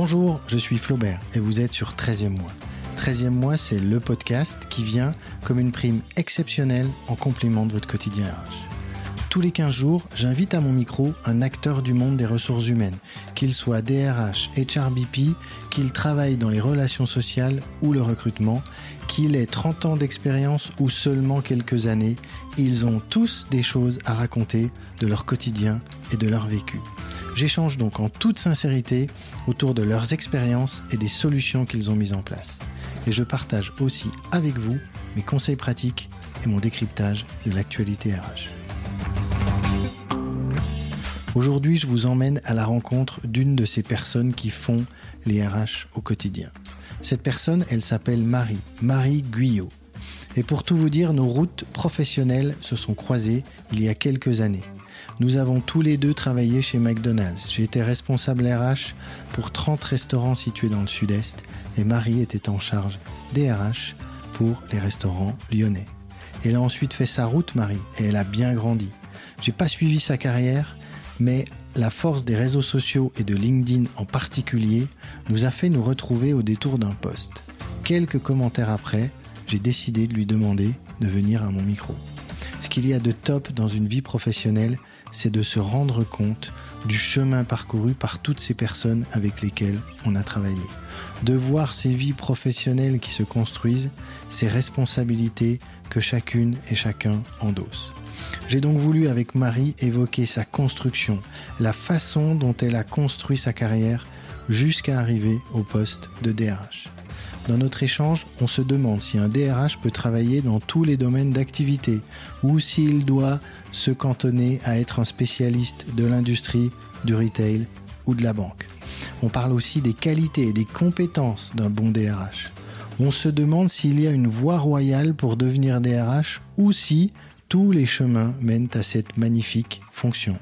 Bonjour, je suis Flaubert et vous êtes sur 13e mois. 13e mois, c'est le podcast qui vient comme une prime exceptionnelle en complément de votre quotidien RH. Tous les 15 jours, j'invite à mon micro un acteur du monde des ressources humaines, qu'il soit DRH, HRBP, qu'il travaille dans les relations sociales ou le recrutement, qu'il ait 30 ans d'expérience ou seulement quelques années, ils ont tous des choses à raconter de leur quotidien et de leur vécu. J'échange donc en toute sincérité autour de leurs expériences et des solutions qu'ils ont mises en place. Et je partage aussi avec vous mes conseils pratiques et mon décryptage de l'actualité RH. Aujourd'hui, je vous emmène à la rencontre d'une de ces personnes qui font les RH au quotidien. Cette personne, elle s'appelle Marie, Marie Guyot. Et pour tout vous dire, nos routes professionnelles se sont croisées il y a quelques années. Nous avons tous les deux travaillé chez McDonald's. J'ai été responsable RH pour 30 restaurants situés dans le sud-est et Marie était en charge des RH pour les restaurants lyonnais. Elle a ensuite fait sa route, Marie, et elle a bien grandi. J'ai pas suivi sa carrière, mais la force des réseaux sociaux et de LinkedIn en particulier nous a fait nous retrouver au détour d'un poste. Quelques commentaires après, j'ai décidé de lui demander de venir à mon micro. Ce qu'il y a de top dans une vie professionnelle, c'est de se rendre compte du chemin parcouru par toutes ces personnes avec lesquelles on a travaillé. De voir ces vies professionnelles qui se construisent, ces responsabilités que chacune et chacun endosse. J'ai donc voulu avec Marie évoquer sa construction, la façon dont elle a construit sa carrière jusqu'à arriver au poste de DRH. Dans notre échange, on se demande si un DRH peut travailler dans tous les domaines d'activité ou s'il doit se cantonner à être un spécialiste de l'industrie, du retail ou de la banque. On parle aussi des qualités et des compétences d'un bon DRH. On se demande s'il y a une voie royale pour devenir DRH ou si tous les chemins mènent à cette magnifique fonction.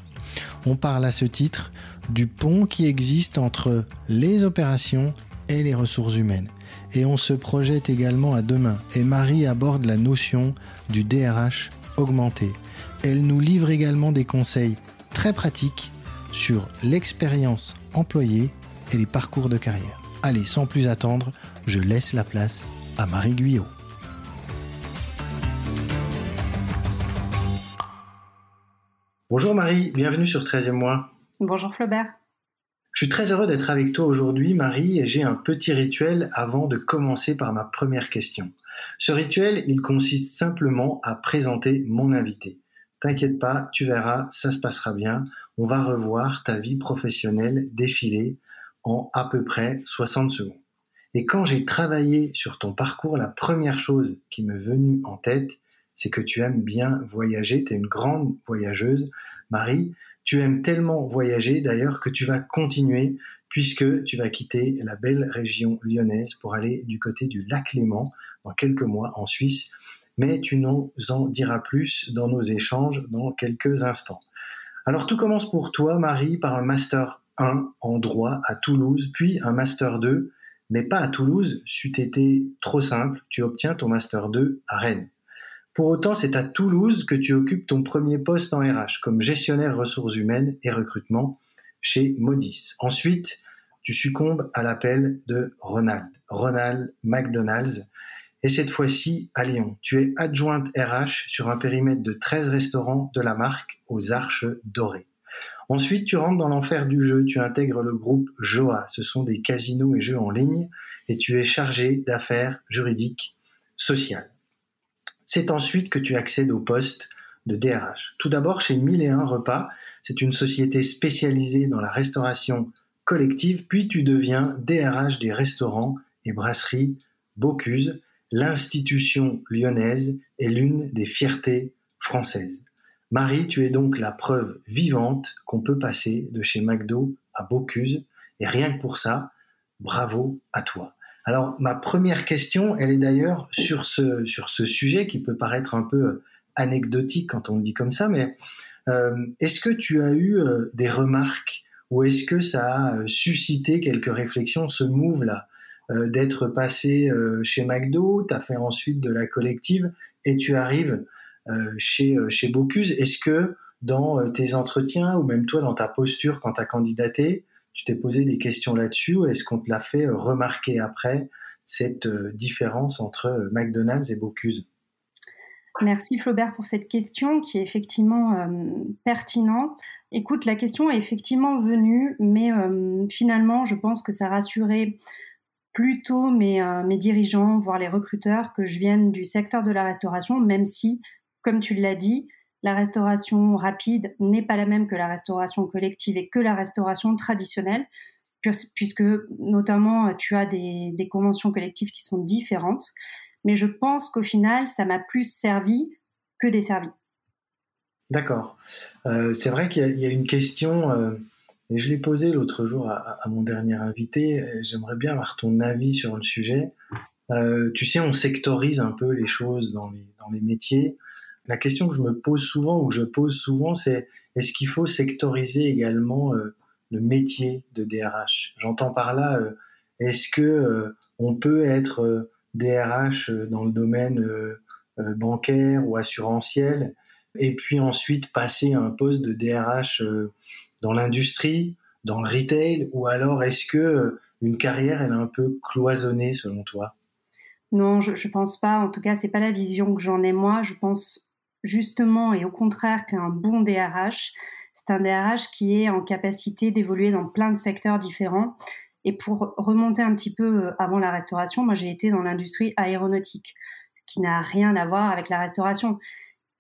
On parle à ce titre du pont qui existe entre les opérations et les ressources humaines. Et on se projette également à demain. Et Marie aborde la notion du DRH augmenté. Elle nous livre également des conseils très pratiques sur l'expérience employée et les parcours de carrière. Allez, sans plus attendre, je laisse la place à Marie Guyot. Bonjour Marie, bienvenue sur 13e mois. Bonjour Flaubert. Je suis très heureux d'être avec toi aujourd'hui Marie et j'ai un petit rituel avant de commencer par ma première question. Ce rituel, il consiste simplement à présenter mon invité. T'inquiète pas, tu verras, ça se passera bien. On va revoir ta vie professionnelle défiler en à peu près 60 secondes. Et quand j'ai travaillé sur ton parcours, la première chose qui m'est venue en tête, c'est que tu aimes bien voyager, tu es une grande voyageuse. Marie, tu aimes tellement voyager d'ailleurs que tu vas continuer puisque tu vas quitter la belle région lyonnaise pour aller du côté du lac Léman dans quelques mois en Suisse. Mais tu nous en diras plus dans nos échanges dans quelques instants. Alors tout commence pour toi, Marie, par un Master 1 en droit à Toulouse, puis un Master 2, mais pas à Toulouse, c'eût été trop simple, tu obtiens ton Master 2 à Rennes. Pour autant, c'est à Toulouse que tu occupes ton premier poste en RH comme gestionnaire ressources humaines et recrutement chez Modis. Ensuite, tu succombes à l'appel de Ronald, Ronald McDonald's, et cette fois-ci à Lyon. Tu es adjointe RH sur un périmètre de 13 restaurants de la marque aux Arches Dorées. Ensuite, tu rentres dans l'enfer du jeu, tu intègres le groupe JOA, ce sont des casinos et jeux en ligne, et tu es chargé d'affaires juridiques sociales. C'est ensuite que tu accèdes au poste de DRH. Tout d'abord chez 1001 Repas, c'est une société spécialisée dans la restauration collective, puis tu deviens DRH des restaurants et brasseries Bocuse. L'institution lyonnaise est l'une des fiertés françaises. Marie, tu es donc la preuve vivante qu'on peut passer de chez McDo à Bocuse, et rien que pour ça, bravo à toi. Alors, ma première question, elle est d'ailleurs sur ce, sur ce sujet qui peut paraître un peu anecdotique quand on le dit comme ça, mais euh, est-ce que tu as eu euh, des remarques ou est-ce que ça a euh, suscité quelques réflexions, ce move-là, d'être passé chez McDo, tu as fait ensuite de la collective et tu arrives chez, chez Bocuse Est-ce que dans tes entretiens ou même toi dans ta posture quand tu as candidaté, tu t'es posé des questions là-dessus ou est-ce qu'on te l'a fait remarquer après cette différence entre McDonald's et Bocuse? Merci Flaubert pour cette question qui est effectivement pertinente. Écoute, la question est effectivement venue, mais finalement, je pense que ça rassurait plutôt mes, mes dirigeants, voire les recruteurs, que je vienne du secteur de la restauration, même si, comme tu l'as dit, la restauration rapide n'est pas la même que la restauration collective et que la restauration traditionnelle, puisque notamment tu as des, conventions collectives qui sont différentes. Mais je pense qu'au final, ça m'a plus servi que desservi. D'accord. Euh, c'est vrai qu'il y, a une question, euh, et je l'ai posée l'autre jour à, mon dernier invité. J'aimerais bien avoir ton avis sur le sujet. Euh, tu sais, on sectorise un peu les choses dans les, dans les métiers la question que je me pose souvent ou que je pose souvent, c'est est-ce qu'il faut sectoriser également euh, le métier de DRH J'entends par là, euh, est-ce que euh, on peut être DRH dans le domaine bancaire ou assurantiel? Et puis ensuite passer à un poste de DRH dans l'industrie, dans le retail, ou alors est-ce que une carrière elle est un peu cloisonnée selon toi? Non, je, ne pense pas. En tout cas, c'est pas la vision que j'en ai moi. Je pense justement et au contraire qu'un bon DRH, c'est un DRH qui est en capacité d'évoluer dans plein de secteurs différents. Et pour remonter un petit peu euh, avant la restauration, moi j'ai été dans l'industrie aéronautique, ce qui n'a rien à voir avec la restauration.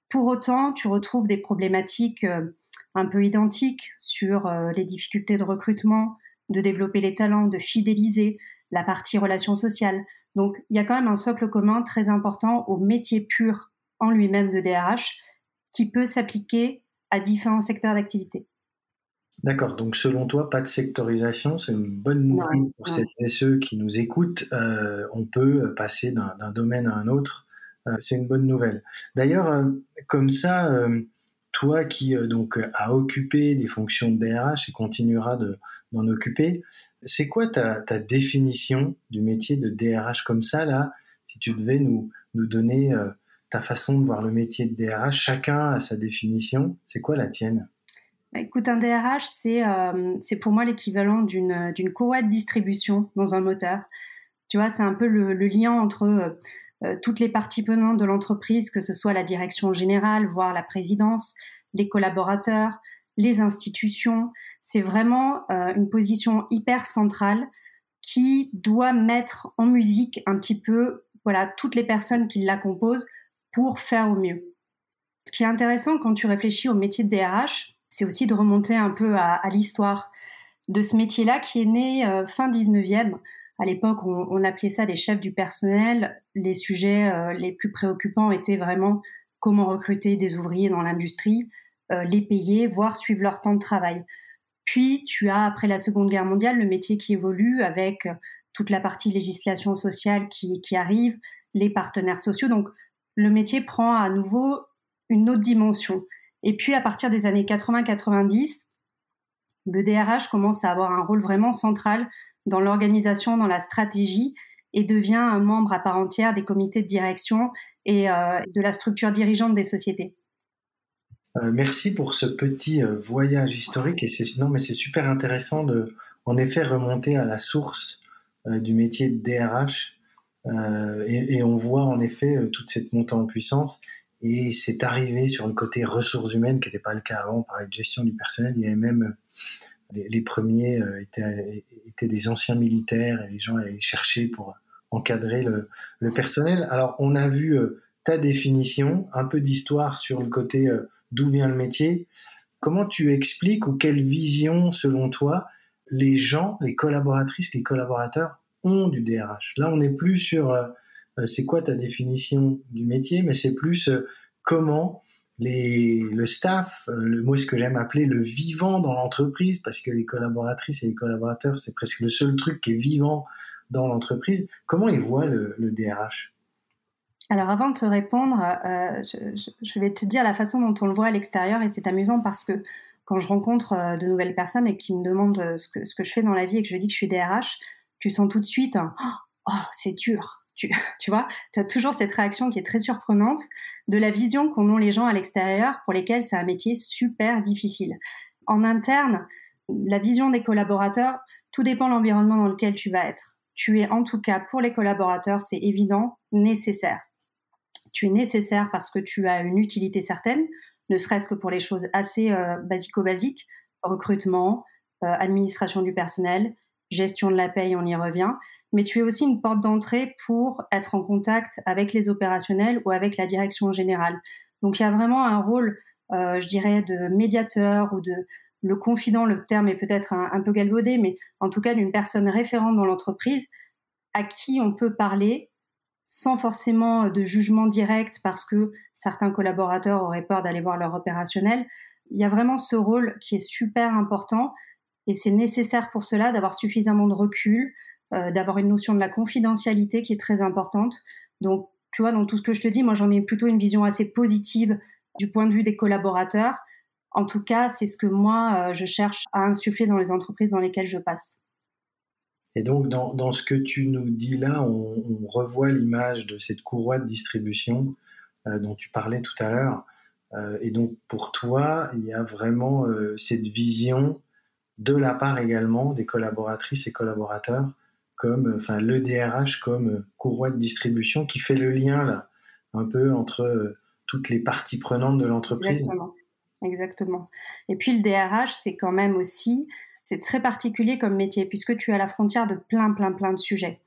Pour autant, tu retrouves des problématiques euh, un peu identiques sur euh, les difficultés de recrutement, de développer les talents, de fidéliser, la partie relations sociales. Donc il y a quand même un socle commun très important au métier pur en lui-même de DRH qui peut s'appliquer à différents secteurs d'activité. D'accord, donc selon toi, pas de sectorisation, c'est une bonne nouvelle pour celles et ceux qui nous écoutent. Euh, on peut passer d'un domaine à un autre, euh, c'est une bonne nouvelle. D'ailleurs, euh, comme ça, toi qui donc a occupé des fonctions de DRH et continuera d'en occuper, c'est quoi ta, définition du métier de DRH comme ça là Si tu devais nous, nous donner ta façon de voir le métier de DRH, chacun a sa définition. C'est quoi la tienne? Bah, Écoute, un DRH, euh, c'est pour moi l'équivalent d'une courroie de distribution dans un moteur. Tu vois, c'est un peu le, lien entre euh, euh, toutes les parties prenantes de l'entreprise, que ce soit la direction générale, voire la présidence, les collaborateurs, les institutions. C'est vraiment une position hyper centrale qui doit mettre en musique un petit peu voilà toutes les personnes qui la composent pour faire au mieux. Ce qui est intéressant quand tu réfléchis au métier de DRH, c'est aussi de remonter un peu à, l'histoire de ce métier-là qui est né euh, fin 19e. À l'époque, on, appelait ça des chefs du personnel. Les sujets euh, les plus préoccupants étaient vraiment comment recruter des ouvriers dans l'industrie, euh, les payer, voire suivre leur temps de travail. Puis, tu as, après la Seconde Guerre mondiale, le métier qui évolue avec toute la partie législation sociale qui arrive, les partenaires sociaux. Donc, le métier prend à nouveau une autre dimension. Et puis à partir des années 80-90, le DRH commence à avoir un rôle vraiment central dans l'organisation, dans la stratégie et devient un membre à part entière des comités de direction et euh, de la structure dirigeante des sociétés. Euh, merci pour ce petit euh, voyage historique et c'est non mais c'est super intéressant de en effet remonter à la source du métier de DRH et, on voit en effet toute cette montée en puissance. Et c'est arrivé sur le côté ressources humaines, qui n'était pas le cas avant. On parlait de gestion du personnel. Il y avait même euh, les, premiers étaient, étaient, des anciens militaires et les gens allaient chercher pour encadrer le, personnel. Alors, on a vu ta définition, un peu d'histoire sur le côté d'où vient le métier. Comment tu expliques ou quelle vision, selon toi, les gens, les collaboratrices, les collaborateurs du DRH. Là, on n'est plus sur euh, euh, c'est quoi ta définition du métier, mais c'est plus euh, comment le staff, le mot ce que j'aime appeler le vivant dans l'entreprise, parce que les collaboratrices et les collaborateurs, c'est presque le seul truc qui est vivant dans l'entreprise. Comment ils voient le, DRH alors avant de te répondre, je, vais te dire la façon dont on le voit à l'extérieur et c'est amusant parce que quand je rencontre de nouvelles personnes et qui me demandent ce que, ce que je fais dans la vie et que je dis que je suis DRH, tu sens tout de suite oh, c'est dur. Tu, tu vois, tu as toujours cette réaction qui est très surprenante de la vision qu'ont les gens à l'extérieur pour lesquels c'est un métier super difficile. En interne, La vision des collaborateurs, tout dépend de l'environnement dans lequel tu vas être. Tu es en tout cas pour les collaborateurs, c'est évident, nécessaire. Tu es nécessaire parce que tu as une utilité certaine, ne serait-ce que pour les choses assez euh, basico-basiques, recrutement, euh, administration du personnel, gestion de la paye, on y revient. Mais tu es aussi une porte d'entrée pour être en contact avec les opérationnels ou avec la direction générale. Donc il y a vraiment un rôle, euh, je dirais, de médiateur ou de le confident, le terme est peut-être un, peu galvaudé, mais en tout cas d'une personne référente dans l'entreprise à qui on peut parler sans forcément de jugement direct parce que certains collaborateurs auraient peur d'aller voir leur opérationnel. Il y a vraiment ce rôle qui est super important et c'est nécessaire pour cela d'avoir suffisamment de recul, euh, d'avoir une notion de la confidentialité qui est très importante. Donc, tu vois, dans tout ce que je te dis, moi j'en ai plutôt une vision assez positive du point de vue des collaborateurs en tout cas, c'est ce que moi, euh, je cherche à insuffler dans les entreprises dans lesquelles je passe. Et donc, dans, ce que tu nous dis là, on, revoit l'image de cette courroie de distribution euh, dont tu parlais tout à l'heure. Et donc, pour toi, il y a vraiment cette vision de la part également des collaboratrices et collaborateurs, comme, enfin, le DRH comme courroie de distribution qui fait le lien là, un peu entre toutes les parties prenantes de l'entreprise. Exactement exactement. Et puis le DRH, c'est quand même aussi, c'est très particulier comme métier puisque tu es à la frontière de plein, plein, plein de sujets.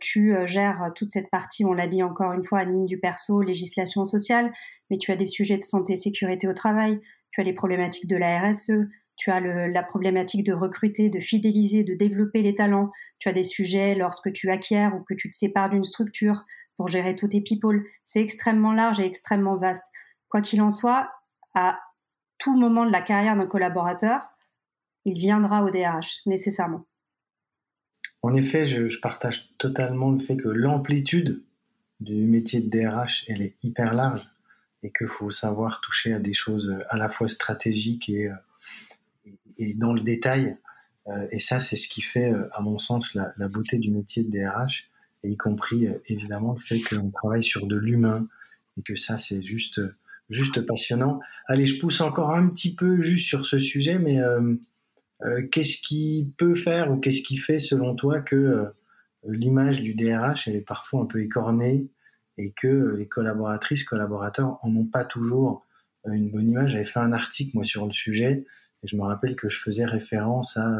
Tu euh, gères toute cette partie, on l'a dit encore une fois, admin du perso, législation sociale, mais tu as des sujets de santé, sécurité au travail, tu as les problématiques de la RSE, tu as la problématique de recruter, de fidéliser, de développer les talents, tu as des sujets lorsque tu acquiers ou que tu te sépares d'une structure pour gérer tous tes people. C'est extrêmement large et extrêmement vaste. Quoi qu'il en soit, à tout moment de la carrière d'un collaborateur, il viendra au DRH, nécessairement. En effet, je, partage totalement le fait que l'amplitude du métier de DRH, elle est hyper large et qu'il faut savoir toucher à des choses à la fois stratégiques et, euh, et dans le détail. Euh, et ça, c'est ce qui fait, euh, à mon sens, la, beauté du métier de DRH, y compris évidemment le fait qu'on travaille sur de l'humain et que ça, c'est juste juste passionnant. Allez, je pousse encore un petit peu juste sur ce sujet, mais euh, euh, qu'est-ce qui peut faire ou qu'est-ce qui fait selon toi que euh, l'image du DRH elle est parfois un peu écornée et que les collaboratrices, collaborateurs en ont pas toujours une bonne image? J'avais fait un article moi sur le sujet je me rappelle que je faisais référence à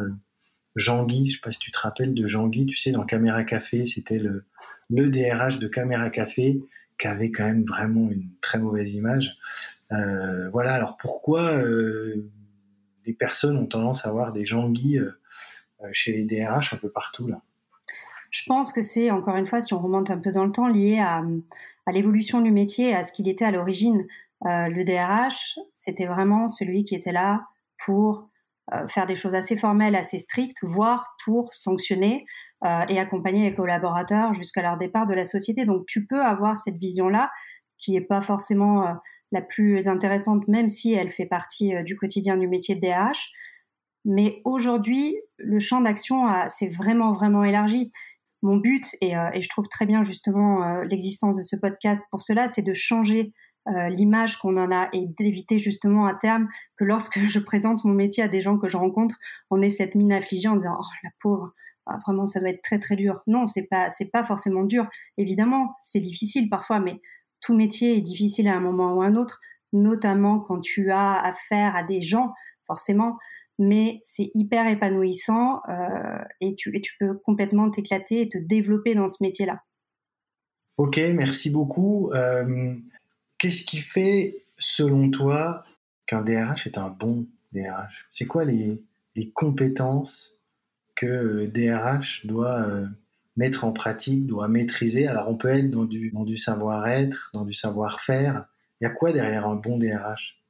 Jean-Guy, je sais pas si tu te rappelles de Jean-Guy, tu sais, dans Caméra Café, c'était le, DRH de Caméra Café qui avait quand même vraiment une très mauvaise image. Euh, voilà, alors pourquoi euh, les personnes ont tendance à avoir des euh, chez les DRH un peu partout là? Je pense que c'est, encore une fois, si on remonte un peu dans le temps, lié à l'évolution du métier, à ce qu'il était à l'origine. le DRH, c'était vraiment celui qui était là pour euh, faire des choses assez formelles, assez strictes, voire pour sanctionner euh, et accompagner les collaborateurs jusqu'à leur départ de la société. Donc tu peux avoir cette vision-là qui n'est pas forcément euh, la plus intéressante, même si elle fait partie du quotidien du métier de DRH. Mais aujourd'hui, le champ d'action s'est vraiment, vraiment élargi. Mon but, et, je trouve très bien justement l'existence de ce podcast pour cela, c'est de changer euh, l'image qu'on en a et d'éviter justement à terme que lorsque je présente mon métier à des gens que je rencontre, on ait cette mine affligée en disant oh la pauvre, ah, vraiment ça doit être très très dur. Non, c'est pas c'est pas forcément dur. Évidemment, c'est difficile parfois, mais tout métier est difficile à un moment ou à un autre, notamment quand tu as affaire à des gens, forcément. Mais c'est hyper épanouissant euh, et, tu, et tu peux complètement t'éclater et te développer dans ce métier-là. Ok, merci beaucoup. Euh, Qu'est-ce qui fait, selon toi, qu'un DRH est un bon DRH C'est quoi les, compétences que le DRH doit euh, mettre en pratique, doit maîtriser? Alors, on peut être dans du, du savoir-être, dans du savoir-faire. Il y a quoi derrière un bon DRH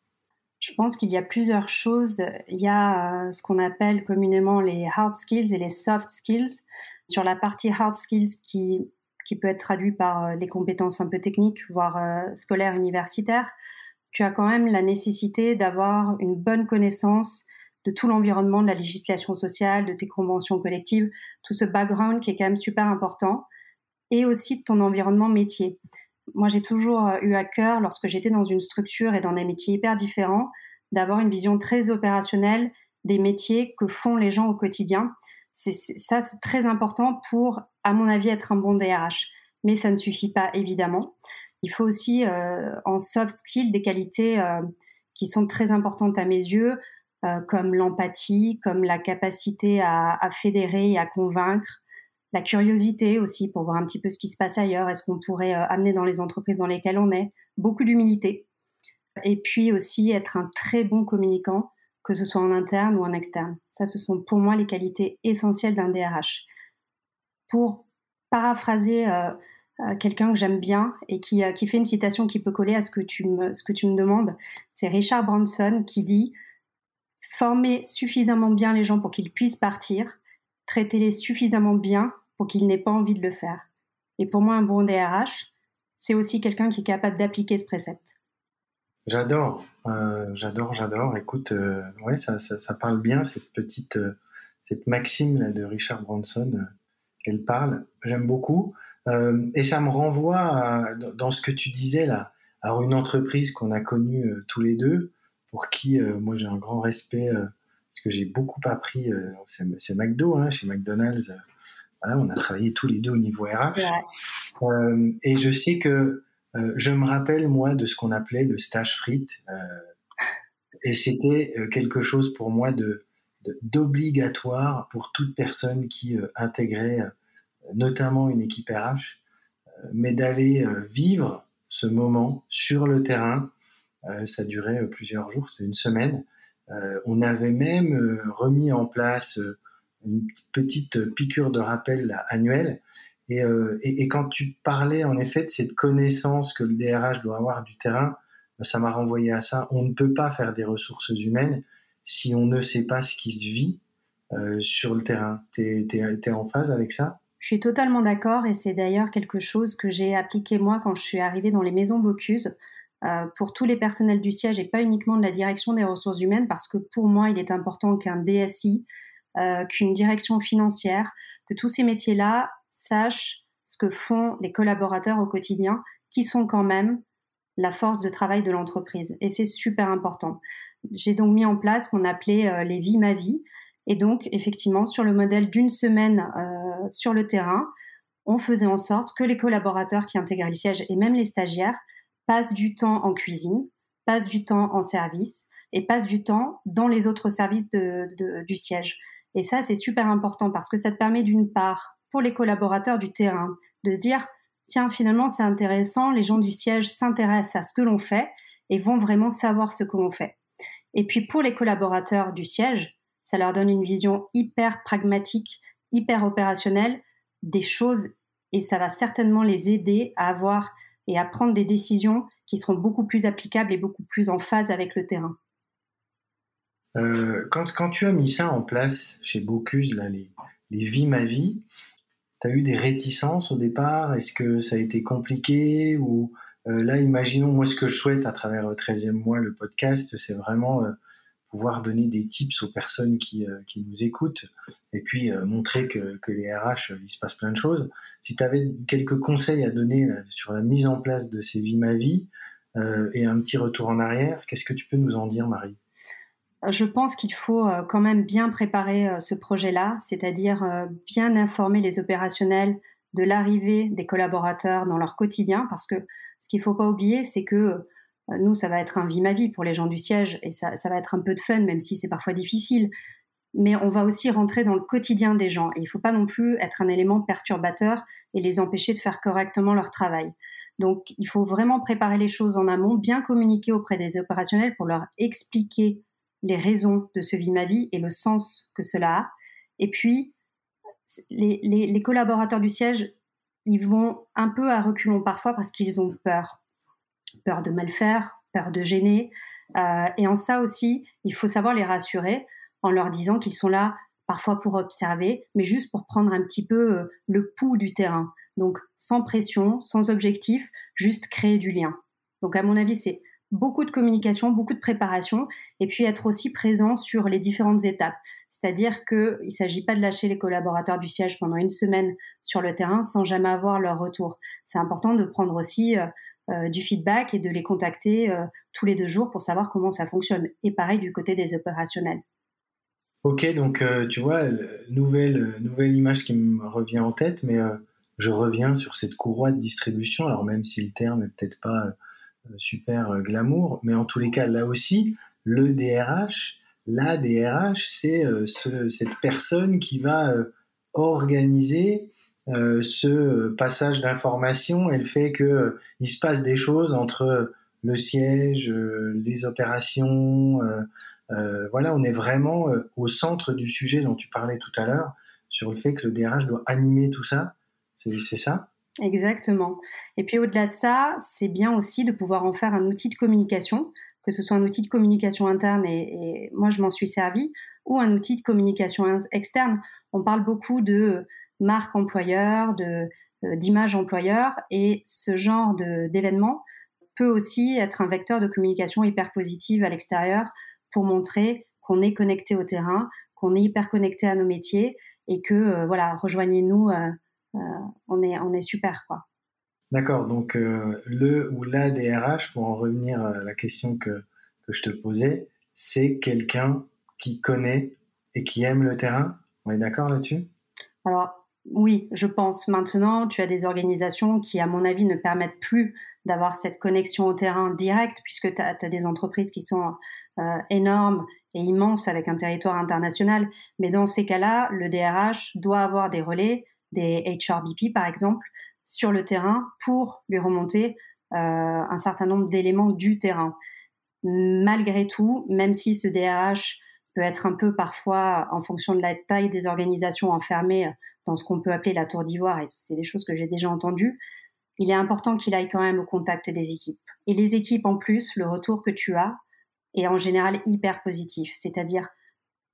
je pense qu'il y a plusieurs choses. Il y a euh, ce qu'on appelle communément les hard skills et les soft skills. Sur la partie hard skills qui qui peut être traduit par euh, les compétences un peu techniques, voire euh, scolaires, universitaires, tu as quand même la nécessité d'avoir une bonne connaissance de tout l'environnement de la législation sociale, de tes conventions collectives, tout ce background qui est quand même super important, et aussi de ton environnement métier. Moi, j'ai toujours euh, eu à cœur, lorsque j'étais dans une structure et dans des métiers hyper différents, d'avoir une vision très opérationnelle des métiers que font les gens au quotidien. C'est, ça, c'est très important pour, à mon avis, être un bon DRH. Mais ça ne suffit pas, évidemment. Il faut aussi, euh, en soft skills, des qualités euh, qui sont très importantes à mes yeux, euh, comme l'empathie, comme la capacité à, à, fédérer et à convaincre, la curiosité aussi pour voir un petit peu ce qui se passe ailleurs, est-ce qu'on pourrait amener dans les entreprises dans lesquelles on est, beaucoup d'humilité, et puis aussi être un très bon communicant, que ce soit en interne ou en externe. Ça, ce sont pour moi les qualités essentielles d'un DRH. Pour paraphraser euh, euh, quelqu'un que j'aime bien et qui, euh, qui, fait une citation qui peut coller à ce que tu me, ce que tu me demandes, c'est Richard Branson qui dit Former suffisamment bien les gens pour qu'ils puissent partir, traiter-les suffisamment bien pour qu'ils n'aient pas envie de le faire. Et pour moi, un bon DRH, c'est aussi quelqu'un qui est capable d'appliquer ce précepte. J'adore, j'adore, j'adore. Écoute, ouais, ça, ça, ça, parle bien cette petite, cette maxime là de Richard Branson. Elle parle, j'aime beaucoup. Euh, et ça me renvoie dans ce que tu disais là. Alors une entreprise qu'on a connue euh, tous les deux, pour qui euh, moi j'ai un grand respect, parce que j'ai beaucoup appris, c'est McDo, hein, chez McDonald's. voilà, on a travaillé tous les deux au niveau RH. et je sais que je me rappelle moi de ce qu'on appelait le stage frites. et c'était quelque chose pour moi de d'obligatoire pour toute personne qui intégrait notamment une équipe RH, euh, mais d'aller euh, vivre ce moment sur le terrain. Euh, ça durait plusieurs jours, c'est une semaine. on avait même remis en place une petite piqûre de rappel annuelle. Et, et, quand tu parlais en effet de cette connaissance que le DRH doit avoir du terrain, ça m'a renvoyé à ça. On ne peut pas faire des ressources humaines si on ne sait pas ce qui se vit sur le terrain. Tu es, en phase avec ça? Je suis totalement d'accord et c'est d'ailleurs quelque chose que j'ai appliqué moi quand je suis arrivée dans les maisons Bocuse euh, pour tous les personnels du siège et pas uniquement de la direction des ressources humaines parce que pour moi il est important qu'un DSI, euh, qu'une direction financière, que tous ces métiers-là sachent ce que font les collaborateurs au quotidien qui sont quand même la force de travail de l'entreprise et c'est super important. J'ai donc mis en place ce qu'on appelait euh, les vies ma vie et donc, effectivement, sur le modèle d'une semaine euh, sur le terrain, on faisait en sorte que les collaborateurs qui intégraient le siège et même les stagiaires passent du temps en cuisine, passent du temps en service et passent du temps dans les autres services du siège. Et ça, c'est super important parce que ça te permet d'une part, pour les collaborateurs du terrain, de se dire, tiens, finalement, c'est intéressant, les gens du siège s'intéressent à ce que l'on fait et vont vraiment savoir ce que l'on fait. Et puis pour les collaborateurs du siège, ça leur donne une vision hyper pragmatique, hyper opérationnelle des choses et ça va certainement les aider à avoir et à prendre des décisions qui seront beaucoup plus applicables et beaucoup plus en phase avec le terrain. Euh, quand, quand, tu as mis ça en place chez Bocuse, là, les, les vies ma tu as eu des réticences au départ? Est-ce que ça a été compliqué ou là, imaginons, moi, ce que je souhaite à travers le 13e mois, le podcast, c'est vraiment euh, pouvoir donner des tips aux personnes qui, euh, qui nous écoutent et puis euh, montrer que, que, les RH, il se passe plein de choses. Si tu avais quelques conseils à donner sur la mise en place de ces vie euh, et un petit retour en arrière, qu'est-ce que tu peux nous en dire, Marie? Je pense qu'il faut quand même bien préparer ce projet-là, c'est-à-dire bien informer les opérationnels de l'arrivée des collaborateurs dans leur quotidien, parce que ce qu'il ne faut pas oublier, c'est que euh, nous, ça va être un vie ma vie pour les gens du siège et ça, va être un peu de fun, même si c'est parfois difficile. Mais on va aussi rentrer dans le quotidien des gens et il ne faut pas non plus être un élément perturbateur et les empêcher de faire correctement leur travail. Donc, il faut vraiment préparer les choses en amont, bien communiquer auprès des opérationnels pour leur expliquer les raisons de ce vie ma vie et le sens que cela a. Et puis, les, les collaborateurs du siège, ils vont un peu à reculons parfois parce qu'ils ont peur peur de mal faire, peur de gêner. Euh, et en ça aussi, il faut savoir les rassurer en leur disant qu'ils sont là parfois pour observer, mais juste pour prendre un petit peu euh, le pouls du terrain. Donc sans pression, sans objectif, juste créer du lien. Donc à mon avis, c'est beaucoup de communication, beaucoup de préparation, et puis être aussi présent sur les différentes étapes. C'est-à-dire qu'il ne s'agit pas de lâcher les collaborateurs du siège pendant une semaine sur le terrain sans jamais avoir leur retour. C'est important de prendre aussi euh, euh, du feedback et de les contacter euh, tous les deux jours pour savoir comment ça fonctionne. Et pareil du côté des opérationnels. Ok, donc tu vois, nouvelle, nouvelle image qui me revient en tête, mais je reviens sur cette courroie de distribution, alors même si le terme est peut-être pas super glamour, mais en tous les cas, là aussi, le DRH, la DRH, c'est cette personne qui va organiser euh, ce passage d'information elle fait que euh, il se passe des choses entre le siège, euh, les opérations. voilà, on est vraiment au centre du sujet dont tu parlais tout à l'heure, sur le fait que le DRH doit animer tout ça. C'est ça? Exactement. Et puis au-delà de ça, c'est bien aussi de pouvoir en faire un outil de communication, que ce soit un outil de communication interne, et, moi je m'en suis servi, ou un outil de communication externe. On parle beaucoup de marque employeur, de euh, d'image employeur, et ce genre d'événement peut aussi être un vecteur de communication hyper positive à l'extérieur pour montrer qu'on est connecté au terrain, qu'on est hyper connecté à nos métiers et que euh, voilà, rejoignez-nous, euh, on est on est super quoi. D'accord, donc le ou la DRH, pour en revenir à la question que, que je te posais, c'est quelqu'un qui connaît et qui aime le terrain? On est d'accord là-dessus? Alors, oui, je pense. Maintenant, tu as des organisations qui, à mon avis, ne permettent plus d'avoir cette connexion au terrain direct, puisque tu as, des entreprises qui sont euh, énormes et immenses avec un territoire international. Mais dans ces cas-là, le DRH doit avoir des relais, des HRBP par exemple, sur le terrain pour lui remonter euh, un certain nombre d'éléments du terrain. Malgré tout, même si ce DRH peut être un peu parfois, en fonction de la taille des organisations enfermées dans ce qu'on peut appeler la tour d'ivoire, et c'est des choses que j'ai déjà entendues, il est important qu'il aille quand même au contact des équipes. Et les équipes, en plus, le retour que tu as est en général hyper positif. C'est-à-dire,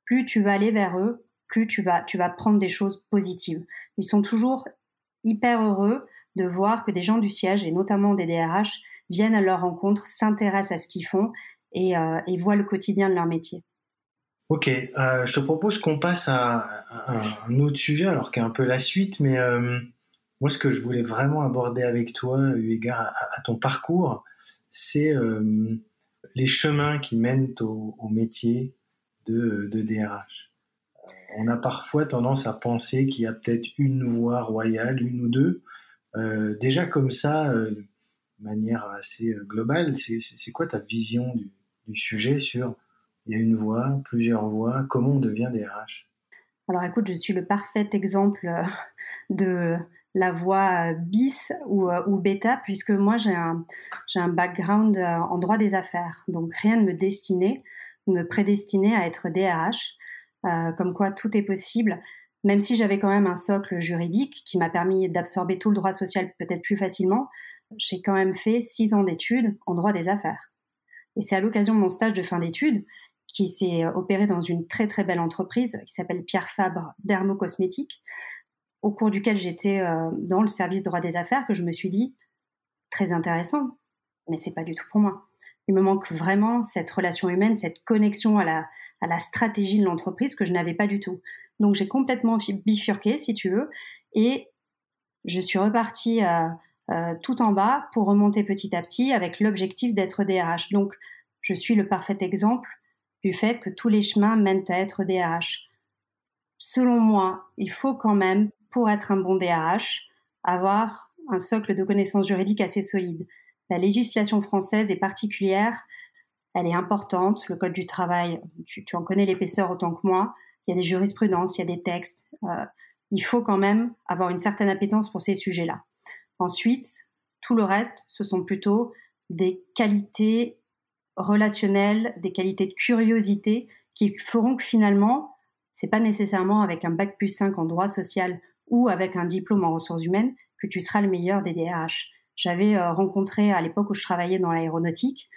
plus tu vas aller vers eux, plus tu vas, tu vas prendre des choses positives. Ils sont toujours hyper heureux de voir que des gens du siège, et notamment des DRH, viennent à leur rencontre, s'intéressent à ce qu'ils font et, euh, voient le quotidien de leur métier. Ok, euh, je te propose qu'on passe à, un autre sujet, alors qui est un peu la suite, mais euh, moi ce que je voulais vraiment aborder avec toi, eu égard à, ton parcours, c'est les chemins qui mènent au, métier de, de, DRH. On a parfois tendance à penser qu'il y a peut-être une voie royale, une ou deux. déjà comme ça, de manière assez globale, c'est quoi ta vision du, sujet sur il y a une voie, plusieurs voies. Comment on devient DRH Alors écoute, je suis le parfait exemple euh, de la voie bis ou, euh, bêta, puisque moi j'ai un, un background euh, en droit des affaires. Donc rien ne me destinait me prédestinait à être DRH, comme quoi tout est possible, même si j'avais quand même un socle juridique qui m'a permis d'absorber tout le droit social peut-être plus facilement. J'ai quand même fait six ans d'études en droit des affaires. Et c'est à l'occasion de mon stage de fin d'études qui s'est euh, opéré dans une très très belle entreprise qui s'appelle Pierre Fabre Dermocosmétique, au cours duquel j'étais euh, dans le service droit des affaires, que je me suis dit très intéressant, mais c'est pas du tout pour moi. Il me manque vraiment cette relation humaine, cette connexion à la, stratégie de l'entreprise que je n'avais pas du tout. Donc j'ai complètement bifurqué, si tu veux, et je suis repartie euh, tout en bas pour remonter petit à petit avec l'objectif d'être DRH. Donc je suis le parfait exemple du fait que tous les chemins mènent à être DRH. Selon moi, il faut quand même, pour être un bon DRH, avoir un socle de connaissances juridiques assez solide. La législation française est particulière, elle est importante, le Code du travail, tu, en connais l'épaisseur autant que moi, il y a des jurisprudences, il y a des textes, euh, il faut quand même avoir une certaine appétence pour ces sujets-là. Ensuite, tout le reste, ce sont plutôt des qualités relationnelles, des qualités de curiosité qui feront que finalement, c'est pas nécessairement avec un bac plus 5 en droit social ou avec un diplôme en ressources humaines que tu seras le meilleur des DRH. J'avais euh, rencontré à l'époque où je travaillais dans l'aéronautique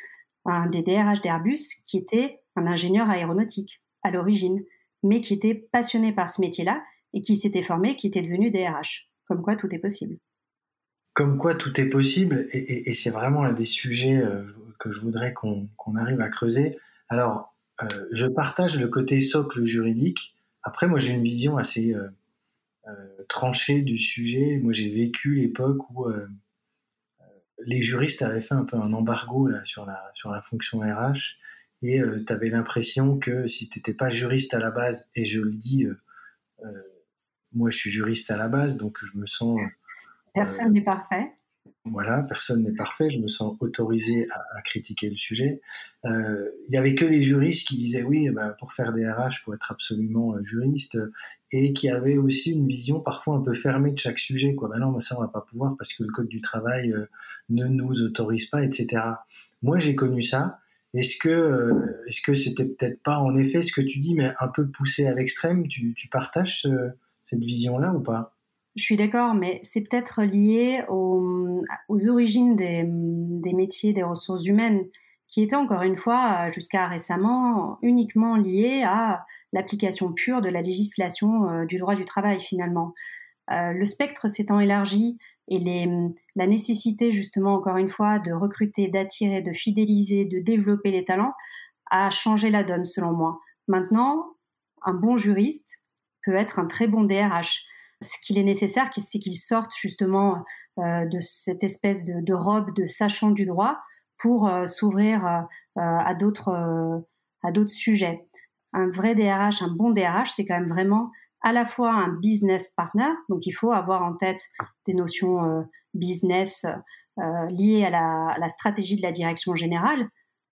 un des DRH d'Airbus qui était un ingénieur aéronautique à l'origine, mais qui était passionné par ce métier-là et qui s'était formé, qui était devenu DRH. Comme quoi tout est possible. Comme quoi tout est possible, et, c'est vraiment un des sujets euh, que je voudrais qu'on arrive à creuser. Alors, euh, je partage le côté socle juridique. Après, moi, j'ai une vision assez tranchée du sujet. Moi, j'ai vécu l'époque où les juristes avaient fait un peu un embargo là, sur, la, sur la fonction RH et tu avais l'impression que si tu n'étais pas juriste à la base, et je le dis, moi je suis juriste à la base, donc je me sens... Personne n'est parfait voilà, personne n'est parfait, je me sens autorisé à, critiquer le sujet. Euh, il n'y avait que les juristes qui disaient oui, eh ben, pour faire des RH, il faut être absolument euh, juriste, et qui avaient aussi une vision parfois un peu fermée de chaque sujet. Quoi. Ben non, ça, on va pas pouvoir parce que le Code du travail euh, ne nous autorise pas, etc. Moi, j'ai connu ça. Est-ce que est-ce que c'était peut-être pas en effet ce que tu dis, mais un peu poussé à l'extrême Tu, partages cette vision-là ou pas? Je suis d'accord, mais c'est peut-être lié aux, origines des, métiers des ressources humaines, qui étaient encore une fois, jusqu'à récemment, uniquement liés à l'application pure de la législation euh, du droit du travail finalement. Euh, le spectre s'étant élargi et la nécessité justement, encore une fois, de recruter, d'attirer, de fidéliser, de développer les talents a changé la donne selon moi. Maintenant, un bon juriste peut être un très bon DRH ce qu'il est nécessaire, c'est qu'il sorte justement euh, de cette espèce de, robe de sachant du droit pour euh, s'ouvrir euh, à d'autres à d'autres sujets. Un vrai DRH, un bon DRH, c'est quand même vraiment à la fois un business partner, donc il faut avoir en tête des notions business liées à la, à la, stratégie de la direction générale,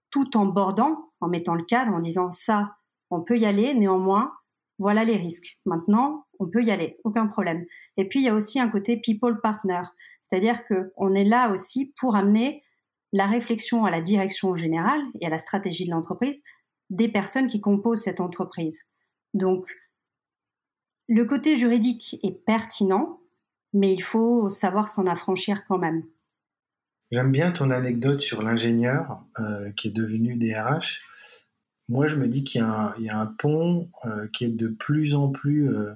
tout en bordant, en mettant le cadre, en disant ça, on peut y aller, néanmoins, voilà les risques. Maintenant, on peut y aller, aucun problème. Et puis, il y a aussi un côté people partner, c'est-à-dire qu'on est là aussi pour amener la réflexion à la direction générale et à la stratégie de l'entreprise des personnes qui composent cette entreprise. Donc, le côté juridique est pertinent, mais il faut savoir s'en affranchir quand même. J'aime bien ton anecdote sur l'ingénieur euh, qui est devenu DRH. Moi, je me dis qu'il y, a un pont euh, qui est de plus en plus euh,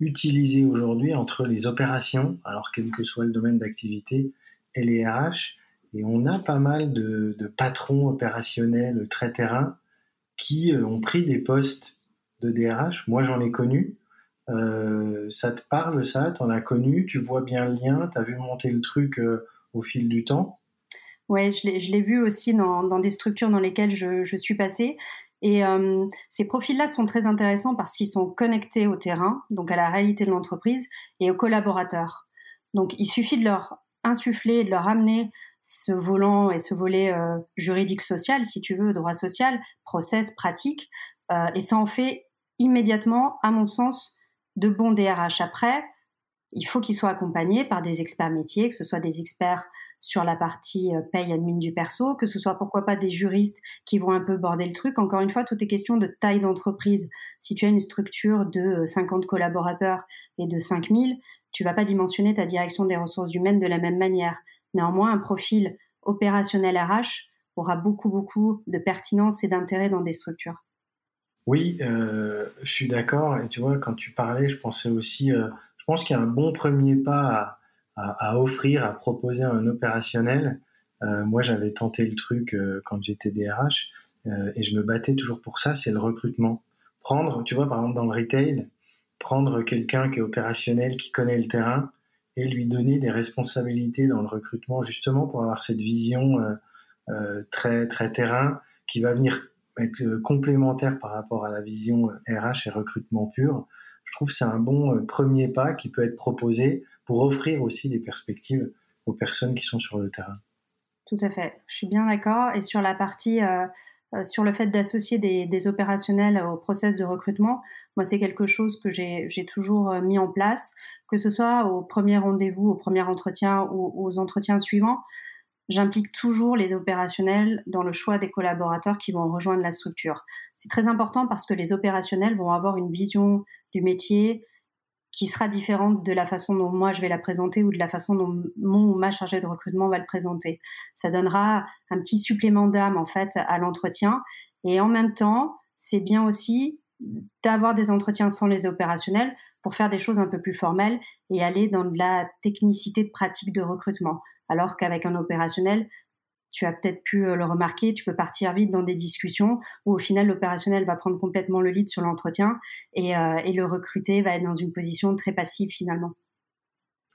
utilisé aujourd'hui entre les opérations, alors quel que soit le domaine d'activité, et les RH. Et on a pas mal de, patrons opérationnels très terrain qui euh, ont pris des postes de DRH. Moi, j'en ai connu. ça te parle, ça? T'en as connu? Tu vois bien le lien? Tu as vu monter le truc au fil du temps? Oui, je l'ai vu aussi dans, des structures dans lesquelles je, suis passée. Et euh, ces profils-là sont très intéressants parce qu'ils sont connectés au terrain, donc à la réalité de l'entreprise et aux collaborateurs. Donc il suffit de leur insuffler, de leur amener ce volant et ce volet euh, juridique social, si tu veux, droit social, process, pratique, euh, et ça en fait immédiatement, à mon sens, de bons DRH. Après, il faut qu'ils soient accompagnés par des experts métiers, que ce soit des experts sur la partie euh, paye admin du perso, que ce soit pourquoi pas des juristes qui vont un peu border le truc. Encore une fois, tout est question de taille d'entreprise. Si tu as une structure de 50 euh, collaborateurs et de 5000, tu vas pas dimensionner ta direction des ressources humaines de la même manière. Néanmoins, un profil opérationnel RH aura beaucoup, beaucoup de pertinence et d'intérêt dans des structures. Oui, euh, je suis d'accord. Et tu vois, quand tu parlais, je pensais aussi, je pense qu'il y a un bon premier pas à, à, offrir, à proposer un opérationnel. Euh, moi, j'avais tenté le truc euh, quand j'étais DRH euh, et je me battais toujours pour ça, c'est le recrutement. Prendre, tu vois, par exemple dans le retail, prendre quelqu'un qui est opérationnel, qui connaît le terrain et lui donner des responsabilités dans le recrutement justement pour avoir cette vision très très terrain qui va venir être complémentaire par rapport à la vision RH et recrutement pur. Je trouve que c'est un bon premier pas qui peut être proposé pour offrir aussi des perspectives aux personnes qui sont sur le terrain. Tout à fait, je suis bien d'accord. Et sur la partie, euh, euh, sur le fait d'associer des, opérationnels au process de recrutement, moi c'est quelque chose que j'ai toujours euh, mis en place, que ce soit au premier rendez-vous, au premier entretien ou aux entretiens suivants. J'implique toujours les opérationnels dans le choix des collaborateurs qui vont rejoindre la structure. C'est très important parce que les opérationnels vont avoir une vision du métier, qui sera différente de la façon dont moi je vais la présenter ou de la façon dont mon ou ma chargée de recrutement va le présenter. Ça donnera un petit supplément d'âme en fait à l'entretien et en même temps, c'est bien aussi d'avoir des entretiens sans les opérationnels pour faire des choses un peu plus formelles et aller dans de la technicité de pratique de recrutement. Alors qu'avec un opérationnel, tu as peut-être pu euh, le remarquer, tu peux partir vite dans des discussions où au final l'opérationnel va prendre complètement le lead sur l'entretien et, euh, le recruté va être dans une position très passive finalement.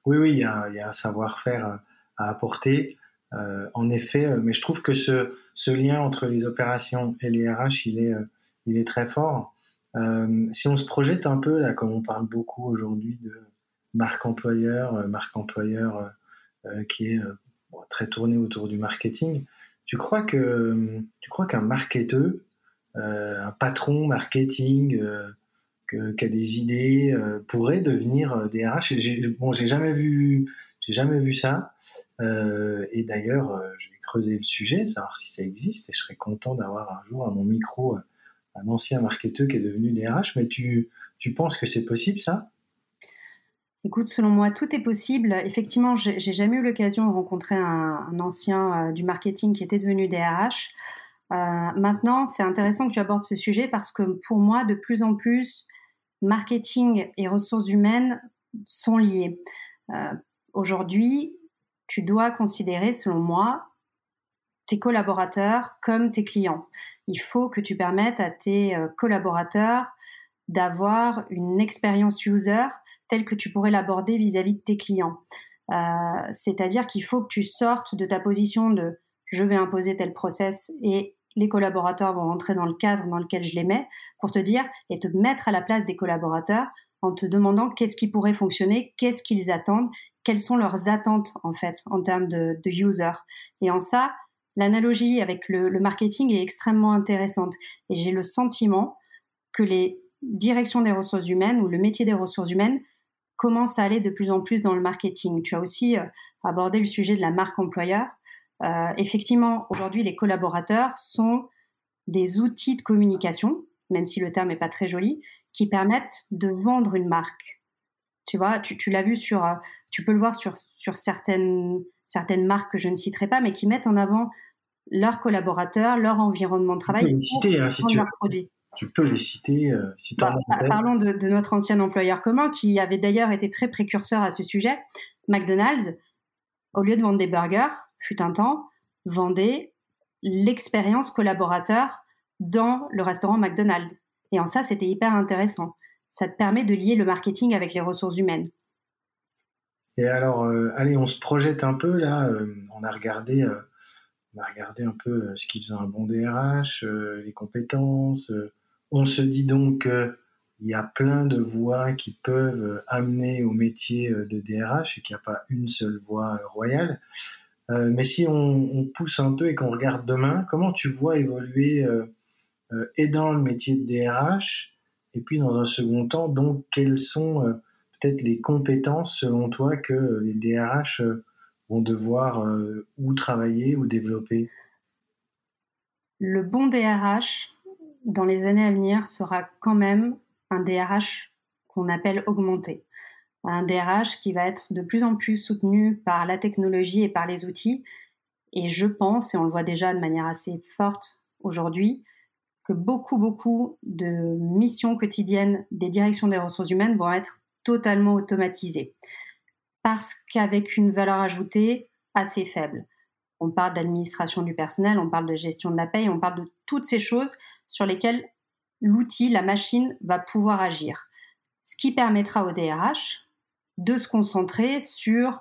Oui, oui, il y a, un savoir-faire à apporter. en effet, mais je trouve que ce, lien entre les opérations et les RH, il est très fort. si on se projette un peu, là, comme on parle beaucoup aujourd'hui de marque employeur, marque employeur qui est très tourné autour du marketing, tu crois que tu crois qu'un marketeur, un patron marketing, qui a des idées, euh, pourrait devenir DRH. Euh, bon, j'ai jamais vu, j'ai jamais vu ça. Euh, et d'ailleurs, je vais creuser le sujet, savoir si ça existe. Et je serais content d'avoir un jour à mon micro un ancien marketeur qui est devenu DRH. Mais tu, tu penses que c'est possible ça? Écoute, selon moi, tout est possible. Effectivement, j'ai jamais eu l'occasion de rencontrer un, ancien du marketing qui était devenu DRH. maintenant, c'est intéressant que tu abordes ce sujet parce que pour moi, de plus en plus, marketing et ressources humaines sont liées. Euh, aujourd'hui, tu dois considérer, selon moi, tes collaborateurs comme tes clients. Il faut que tu permettes à tes euh, collaborateurs d'avoir une expérience user telle que tu pourrais l'aborder vis-à-vis de tes clients. Euh, c'est-à-dire qu'il faut que tu sortes de ta position de je vais imposer tel process et les collaborateurs vont rentrer dans le cadre dans lequel je les mets pour te dire et te mettre à la place des collaborateurs en te demandant qu'est-ce qui pourrait fonctionner, qu'est-ce qu'ils attendent, quelles sont leurs attentes en fait en termes de, user. Et en ça, l'analogie avec le, marketing est extrêmement intéressante. Et j'ai le sentiment que les directions des ressources humaines ou le métier des ressources humaines commencent à aller de plus en plus dans le marketing. Tu as aussi euh, abordé le sujet de la marque employeur. Euh, effectivement, aujourd'hui, les collaborateurs sont des outils de communication, même si le terme n'est pas très joli, qui permettent de vendre une marque. Tu vois, tu, l'as vu sur, euh, tu peux le voir sur, sur certaines, certaines marques que je ne citerai pas, mais qui mettent en avant leurs collaborateurs, leur environnement de travail. Les citer, hein, si tu, produits. Tu peux les citer. Euh, si bah, parlons de, de, notre ancien employeur commun, qui avait d'ailleurs été très précurseur à ce sujet, McDonald's. Au lieu de vendre des burgers, fut un temps, vendait l'expérience collaborateur dans le restaurant McDonald's. Et en ça, c'était hyper intéressant. Ça te permet de lier le marketing avec les ressources humaines. Et alors, euh, allez, on se projette un peu là. Euh, on a regardé, on a regardé un peu ce qui faisait un bon DRH, les compétences. On se dit donc qu'il y a plein de voies qui peuvent amener au métier de DRH et qu'il n'y a pas une seule voie royale. Euh, mais si on, pousse un peu et qu'on regarde demain, comment tu vois évoluer euh, euh, et dans le métier de DRH et puis dans un second temps, donc quelles sont peut-être les compétences selon toi que les DRH vont devoir ou travailler ou développer? Le bon DRH dans les années à venir sera quand même un DRH qu'on appelle augmenté un DRH qui va être de plus en plus soutenu par la technologie et par les outils. Et je pense, et on le voit déjà de manière assez forte aujourd'hui, que beaucoup, beaucoup de missions quotidiennes des directions des ressources humaines vont être totalement automatisées. Parce qu'avec une valeur ajoutée assez faible. On parle d'administration du personnel, on parle de gestion de la paye, on parle de toutes ces choses sur lesquelles l'outil, la machine va pouvoir agir. Ce qui permettra au DRH, de se concentrer sur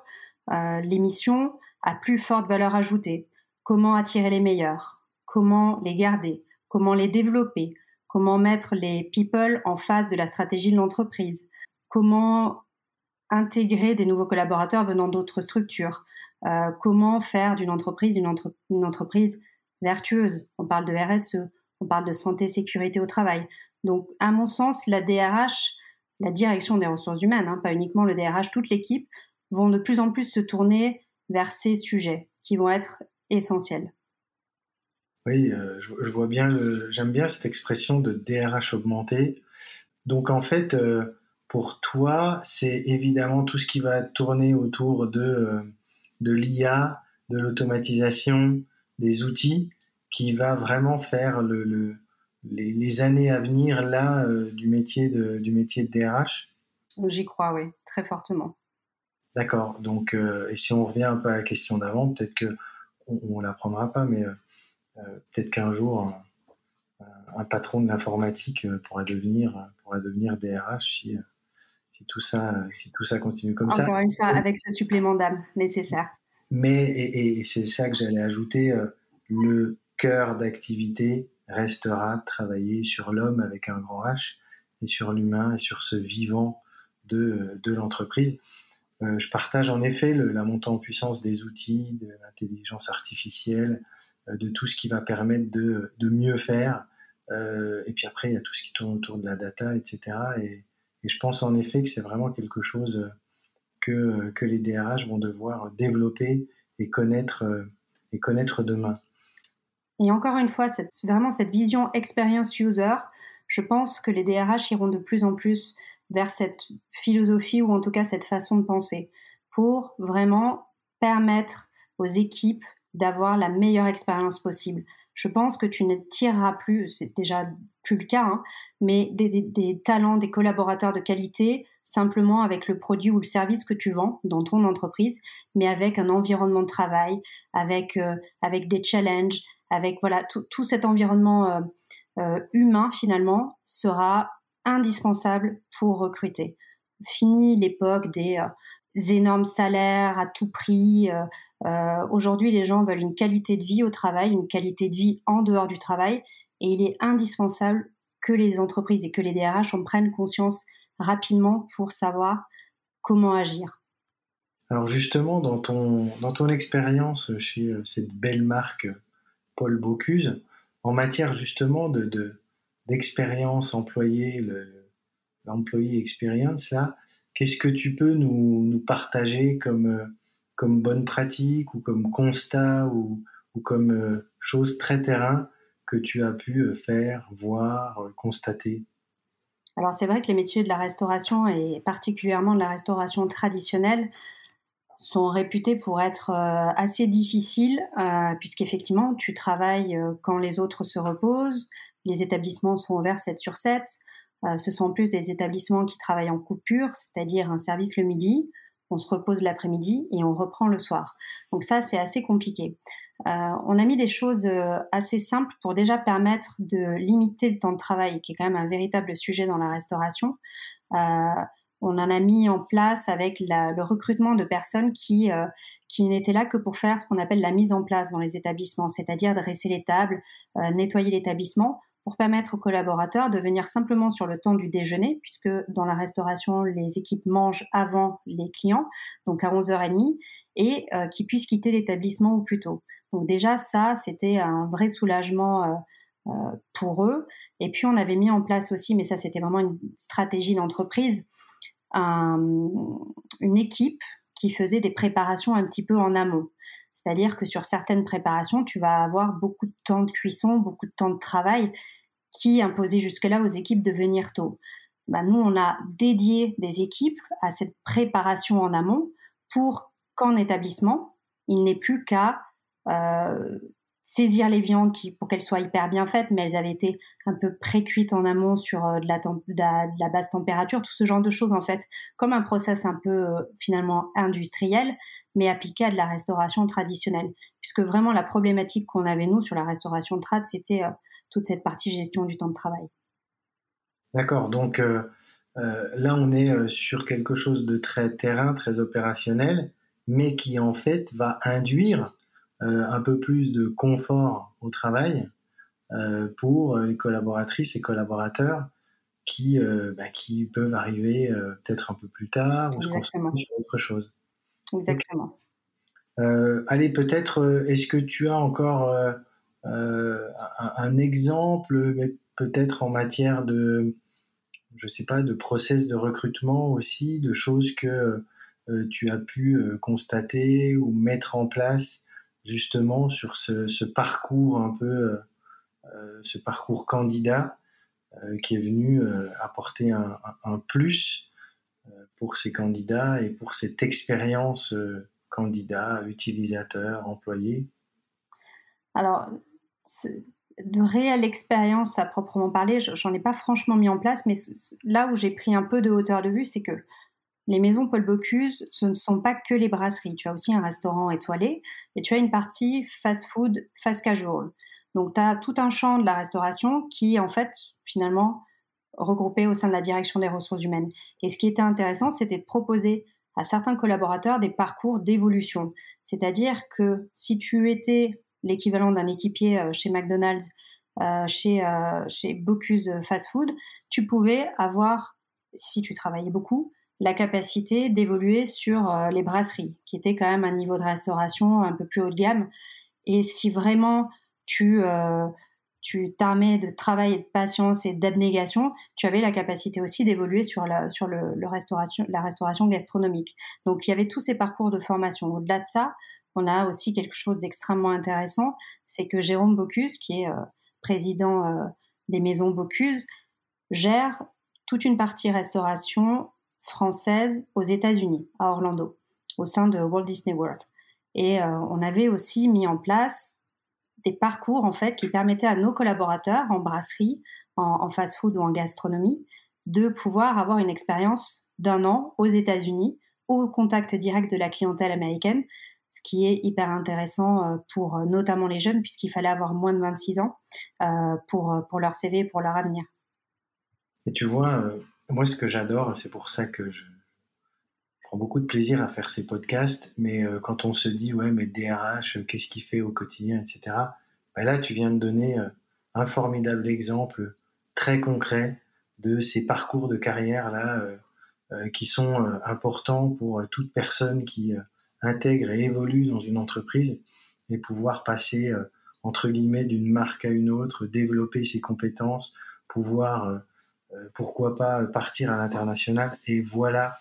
euh, les missions à plus forte valeur ajoutée. Comment attirer les meilleurs, comment les garder, comment les développer, comment mettre les people en face de la stratégie de l'entreprise, comment intégrer des nouveaux collaborateurs venant d'autres structures, euh, comment faire d'une entreprise une, entreprise vertueuse? On parle de RSE, on parle de santé, sécurité au travail. Donc, à mon sens, la DRH la direction des ressources humaines, hein, pas uniquement le DRH, toute l'équipe, vont de plus en plus se tourner vers ces sujets qui vont être essentiels. Oui, euh, je, vois bien, j'aime bien cette expression de DRH augmenté. Donc en fait, euh, pour toi, c'est évidemment tout ce qui va tourner autour de, euh, de l'IA, de l'automatisation, des outils, qui va vraiment faire le, les, années à venir là euh, du métier de du métier de DRH J'y crois, oui, très fortement. D'accord. Donc, euh, et si on revient un peu à la question d'avant, peut-être que on, ne l'apprendra pas, mais euh, peut-être qu'un jour un, patron de l'informatique pourrait devenir pourrait devenir DRH si, si tout ça si tout ça continue comme ça. Encore une fois, avec ce supplément d'âme nécessaire. mais, et, c'est ça que j'allais ajouter, le cœur d'activité restera travailler sur l'homme avec un grand H et sur l'humain et sur ce vivant de, de l'entreprise. Euh, je partage en effet la montée en puissance des outils, de l'intelligence artificielle, euh, de tout ce qui va permettre de, de mieux faire. Euh, et puis après, il y a tout ce qui tourne autour de la data, etc. Et, et je pense en effet que c'est vraiment quelque chose que, que les DRH vont devoir développer et connaître, et connaître demain. Et encore une fois, vraiment cette vision experience user, je pense que les DRH iront de plus en plus vers cette philosophie ou en tout cas cette façon de penser pour vraiment permettre aux équipes d'avoir la meilleure expérience possible. Je pense que tu ne tireras plus, c'est déjà plus le cas, hein, mais des, talents, des collaborateurs de qualité simplement avec le produit ou le service que tu vends dans ton entreprise, mais avec un environnement de travail, avec, euh, avec des challenges, avec voilà tout, cet environnement euh, euh, humain finalement sera indispensable pour recruter. Fini l'époque des, euh, énormes salaires à tout prix. Aujourd'hui, les gens veulent une qualité de vie au travail, une qualité de vie en dehors du travail, et il est indispensable que les entreprises et que les DRH en prennent conscience rapidement pour savoir comment agir. Alors justement, dans ton, dans ton expérience chez cette belle marque Paul Bocuse, en matière justement de, d'expérience employée, l'employé experience, là, qu'est-ce que tu peux nous, partager comme, comme bonne pratique ou comme constat ou, comme euh, chose très terrain que tu as pu euh, faire, voir, euh, constater? Alors c'est vrai que les métiers de la restauration et particulièrement de la restauration traditionnelle sont réputés pour être euh, assez difficiles, euh, puisqu'effectivement, tu travailles euh, quand les autres se reposent, les établissements sont ouverts 7 sur 7, ce sont en plus des établissements qui travaillent en coupure, c'est-à-dire un service le midi, on se repose l'après-midi et on reprend le soir. Donc ça, c'est assez compliqué. on a mis des choses assez simples pour déjà permettre de limiter le temps de travail, qui est quand même un véritable sujet dans la restauration on en a mis en place avec le recrutement de personnes qui, euh, qui n'étaient là que pour faire ce qu'on appelle la mise en place dans les établissements, c'est-à-dire dresser les tables, euh, nettoyer l'établissement pour permettre aux collaborateurs de venir simplement sur le temps du déjeuner, puisque dans la restauration, les équipes mangent avant les clients, donc à 11h30, et euh, qui puissent quitter l'établissement au plus tôt. Donc déjà, ça, c'était un vrai soulagement pour eux. Et puis, on avait mis en place aussi, mais ça, c'était vraiment une stratégie d'entreprise, une équipe qui faisait des préparations un petit peu en amont. C'est-à-dire que sur certaines préparations, tu vas avoir beaucoup de temps de cuisson, beaucoup de temps de travail qui imposait jusque-là aux équipes de venir tôt. Bah, nous, on a dédié des équipes à cette préparation en amont pour qu'en établissement, il n'ait plus qu'à euh, saisir les viandes qui, pour qu'elles soient hyper bien faites, mais elles avaient été un peu pré-cuites en amont sur euh, de, la la, basse température, tout ce genre de choses en fait, comme un process un peu euh, finalement industriel, mais appliqué à de la restauration traditionnelle. Puisque vraiment la problématique qu'on avait nous sur la restauration trad, c'était euh, toute cette partie gestion du temps de travail. D'accord, donc là on est sur quelque chose de très terrain, très opérationnel, mais qui en fait va induire un peu plus de confort au travail euh, pour les collaboratrices et collaborateurs qui, euh, bah, qui peuvent arriver peut-être un peu plus tard ou se concentrer sur autre chose. Exactement. allez, peut-être, est-ce que tu as encore un, exemple, peut-être en matière de, je sais pas, de process de recrutement aussi, de choses que tu as pu constater ou mettre en place justement sur ce, parcours un peu, euh, euh, ce parcours candidat euh, qui est venu apporter un, plus pour ces candidats et pour cette expérience candidat, utilisateur, employé. Alors, de réelle expérience à proprement parler, j'en ai pas franchement mis en place, mais là où j'ai pris un peu de hauteur de vue, c'est que les maisons Paul Bocuse, ce ne sont pas que les brasseries. Tu as aussi un restaurant étoilé et tu as une partie fast-food, fast casual. Donc, tu as tout un champ de la restauration qui en fait, finalement, regroupé au sein de la direction des ressources humaines. Et ce qui était intéressant, c'était de proposer à certains collaborateurs des parcours d'évolution. C'est-à-dire que si tu étais l'équivalent d'un équipier euh, chez McDonald's, euh, chez, euh, chez Bocuse Fast Food, tu pouvais avoir, si tu travaillais beaucoup, la capacité d'évoluer sur les brasseries, qui était quand même un niveau de restauration un peu plus haut de gamme. Et si vraiment tu tu t'armais de travail et de patience et d'abnégation, tu avais la capacité aussi d'évoluer sur, la, sur le, restauration, la restauration gastronomique. Donc il y avait tous ces parcours de formation. Au-delà de ça, on a aussi quelque chose d'extrêmement intéressant, c'est que Jérôme Bocuse, qui est euh, président euh, des maisons Bocuse, gère toute une partie restauration française aux États-Unis, à Orlando, au sein de Walt Disney World. Et euh, on avait aussi mis en place des parcours en fait qui permettaient à nos collaborateurs en brasserie, en, fast-food ou en gastronomie de pouvoir avoir une expérience d'un an aux États-Unis au contact direct de la clientèle américaine, ce qui est hyper intéressant euh, pour euh, notamment les jeunes puisqu'il fallait avoir moins de 26 ans pour, pour leur CV et pour leur avenir. Et tu vois, moi ce que j'adore, c'est pour ça que je prends beaucoup de plaisir à faire ces podcasts, mais quand on se dit, ouais, mais DRH, qu'est-ce qu'il fait au quotidien, etc., ben là, tu viens de donner un formidable exemple très concret de ces parcours de carrière là qui sont importants pour toute personne qui intègre et évolue dans une entreprise et pouvoir passer euh, entre guillemets d'une marque à une autre, développer ses compétences, pouvoir euh, euh, pourquoi pas partir à l'international? Et voilà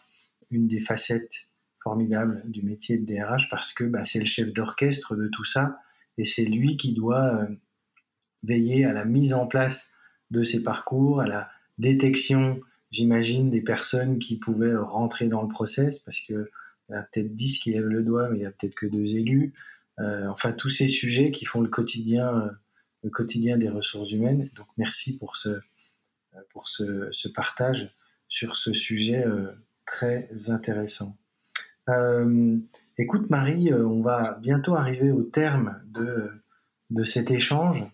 une des facettes formidables du métier de DRH parce que bah, c'est le chef d'orchestre de tout ça et c'est lui qui doit veiller à la mise en place de ces parcours, à la détection, j'imagine, des personnes qui pouvaient rentrer dans le process parce que il y a peut-être 10 qui lèvent le doigt, mais il y a peut-être que deux élus. Euh, enfin, tous ces sujets qui font le quotidien, euh, le quotidien des ressources humaines. Donc, merci pour ce, euh, pour ce, partage sur ce sujet très intéressant. écoute, Marie, on va bientôt arriver au terme de, de cet échange.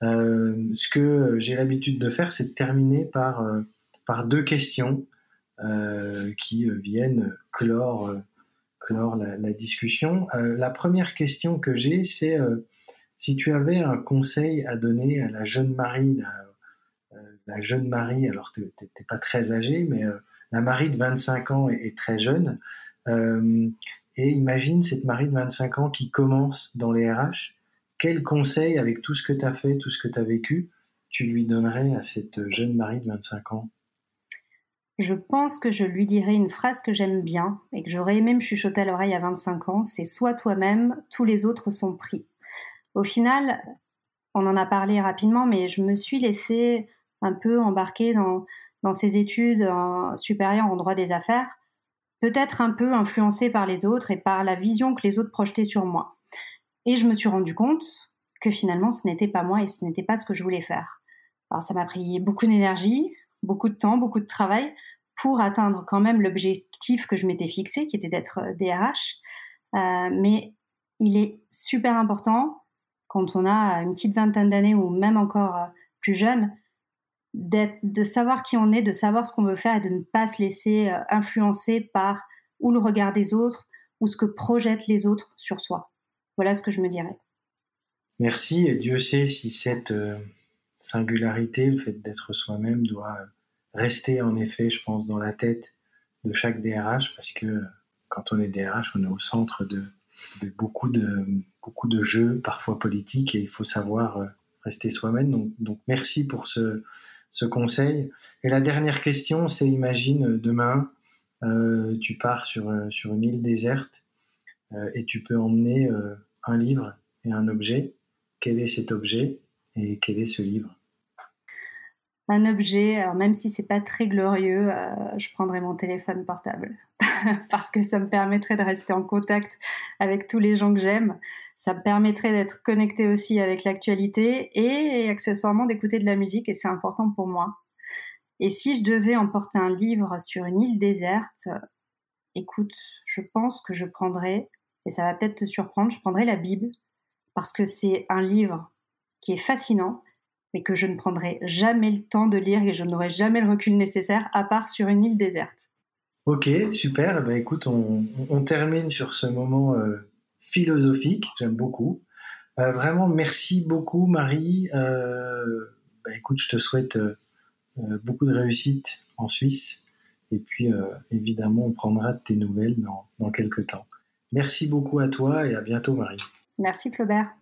ce que j'ai l'habitude de faire, c'est de terminer par, par deux questions qui viennent clore clore la, discussion. Euh, la première question que j'ai, c'est euh, si tu avais un conseil à donner à la jeune Marie, la, euh, jeune Marie, alors tu n'es pas très âgée, mais la Marie de 25 ans est, très jeune. et imagine cette Marie de 25 ans qui commence dans les RH. Quel conseil, avec tout ce que tu as fait, tout ce que tu as vécu, tu lui donnerais à cette jeune Marie de 25 ans? Je pense que je lui dirais une phrase que j'aime bien et que j'aurais aimé me chuchoter à l'oreille à 25 ans, c'est Sois toi-même, tous les autres sont pris. Au final, on en a parlé rapidement, mais je me suis laissée un peu embarquer dans, dans ces études supérieures en droit des affaires, peut-être un peu influencée par les autres et par la vision que les autres projetaient sur moi. Et je me suis rendu compte que finalement ce n'était pas moi et ce n'était pas ce que je voulais faire. Alors ça m'a pris beaucoup d'énergie, beaucoup de temps, beaucoup de travail pour atteindre quand même l'objectif que je m'étais fixé, qui était d'être DRH. Euh, euh, mais il est super important, quand on a une petite vingtaine d'années ou même encore euh, plus jeune, de savoir qui on est, de savoir ce qu'on veut faire et de ne pas se laisser influencer par ou le regard des autres ou ce que projettent les autres sur soi. Voilà ce que je me dirais. Merci et Dieu sait si cette singularité, le fait d'être soi-même, doit rester en effet, je pense, dans la tête de chaque DRH parce que quand on est DRH, on est au centre de, beaucoup, de beaucoup de jeux, parfois politiques, et il faut savoir euh, rester soi-même. Donc, merci pour ce, conseil. Et la dernière question, c'est imagine euh, demain, euh, tu pars sur, sur une île déserte et tu peux emmener un livre et un objet. Quel est cet objet et quel est ce livre? Un objet, alors même si c'est pas très glorieux, euh, je prendrais mon téléphone portable parce que ça me permettrait de rester en contact avec tous les gens que j'aime. Ça me permettrait d'être connecté aussi avec l'actualité et accessoirement d'écouter de la musique et c'est important pour moi. Et si je devais emporter un livre sur une île déserte, écoute, je pense que je prendrais, et ça va peut-être te surprendre, je prendrais la Bible parce que c'est un livre qui est fascinant, mais que je ne prendrai jamais le temps de lire et je n'aurai jamais le recul nécessaire à part sur une île déserte. Ok, super. Ben, écoute, on, termine sur ce moment philosophique. J'aime beaucoup. vraiment, merci beaucoup, Marie. Bah, écoute, je te souhaite beaucoup de réussite en Suisse. Et puis, évidemment, on prendra tes nouvelles dans, dans quelques temps. Merci beaucoup à toi et à bientôt, Marie. Merci, Flaubert.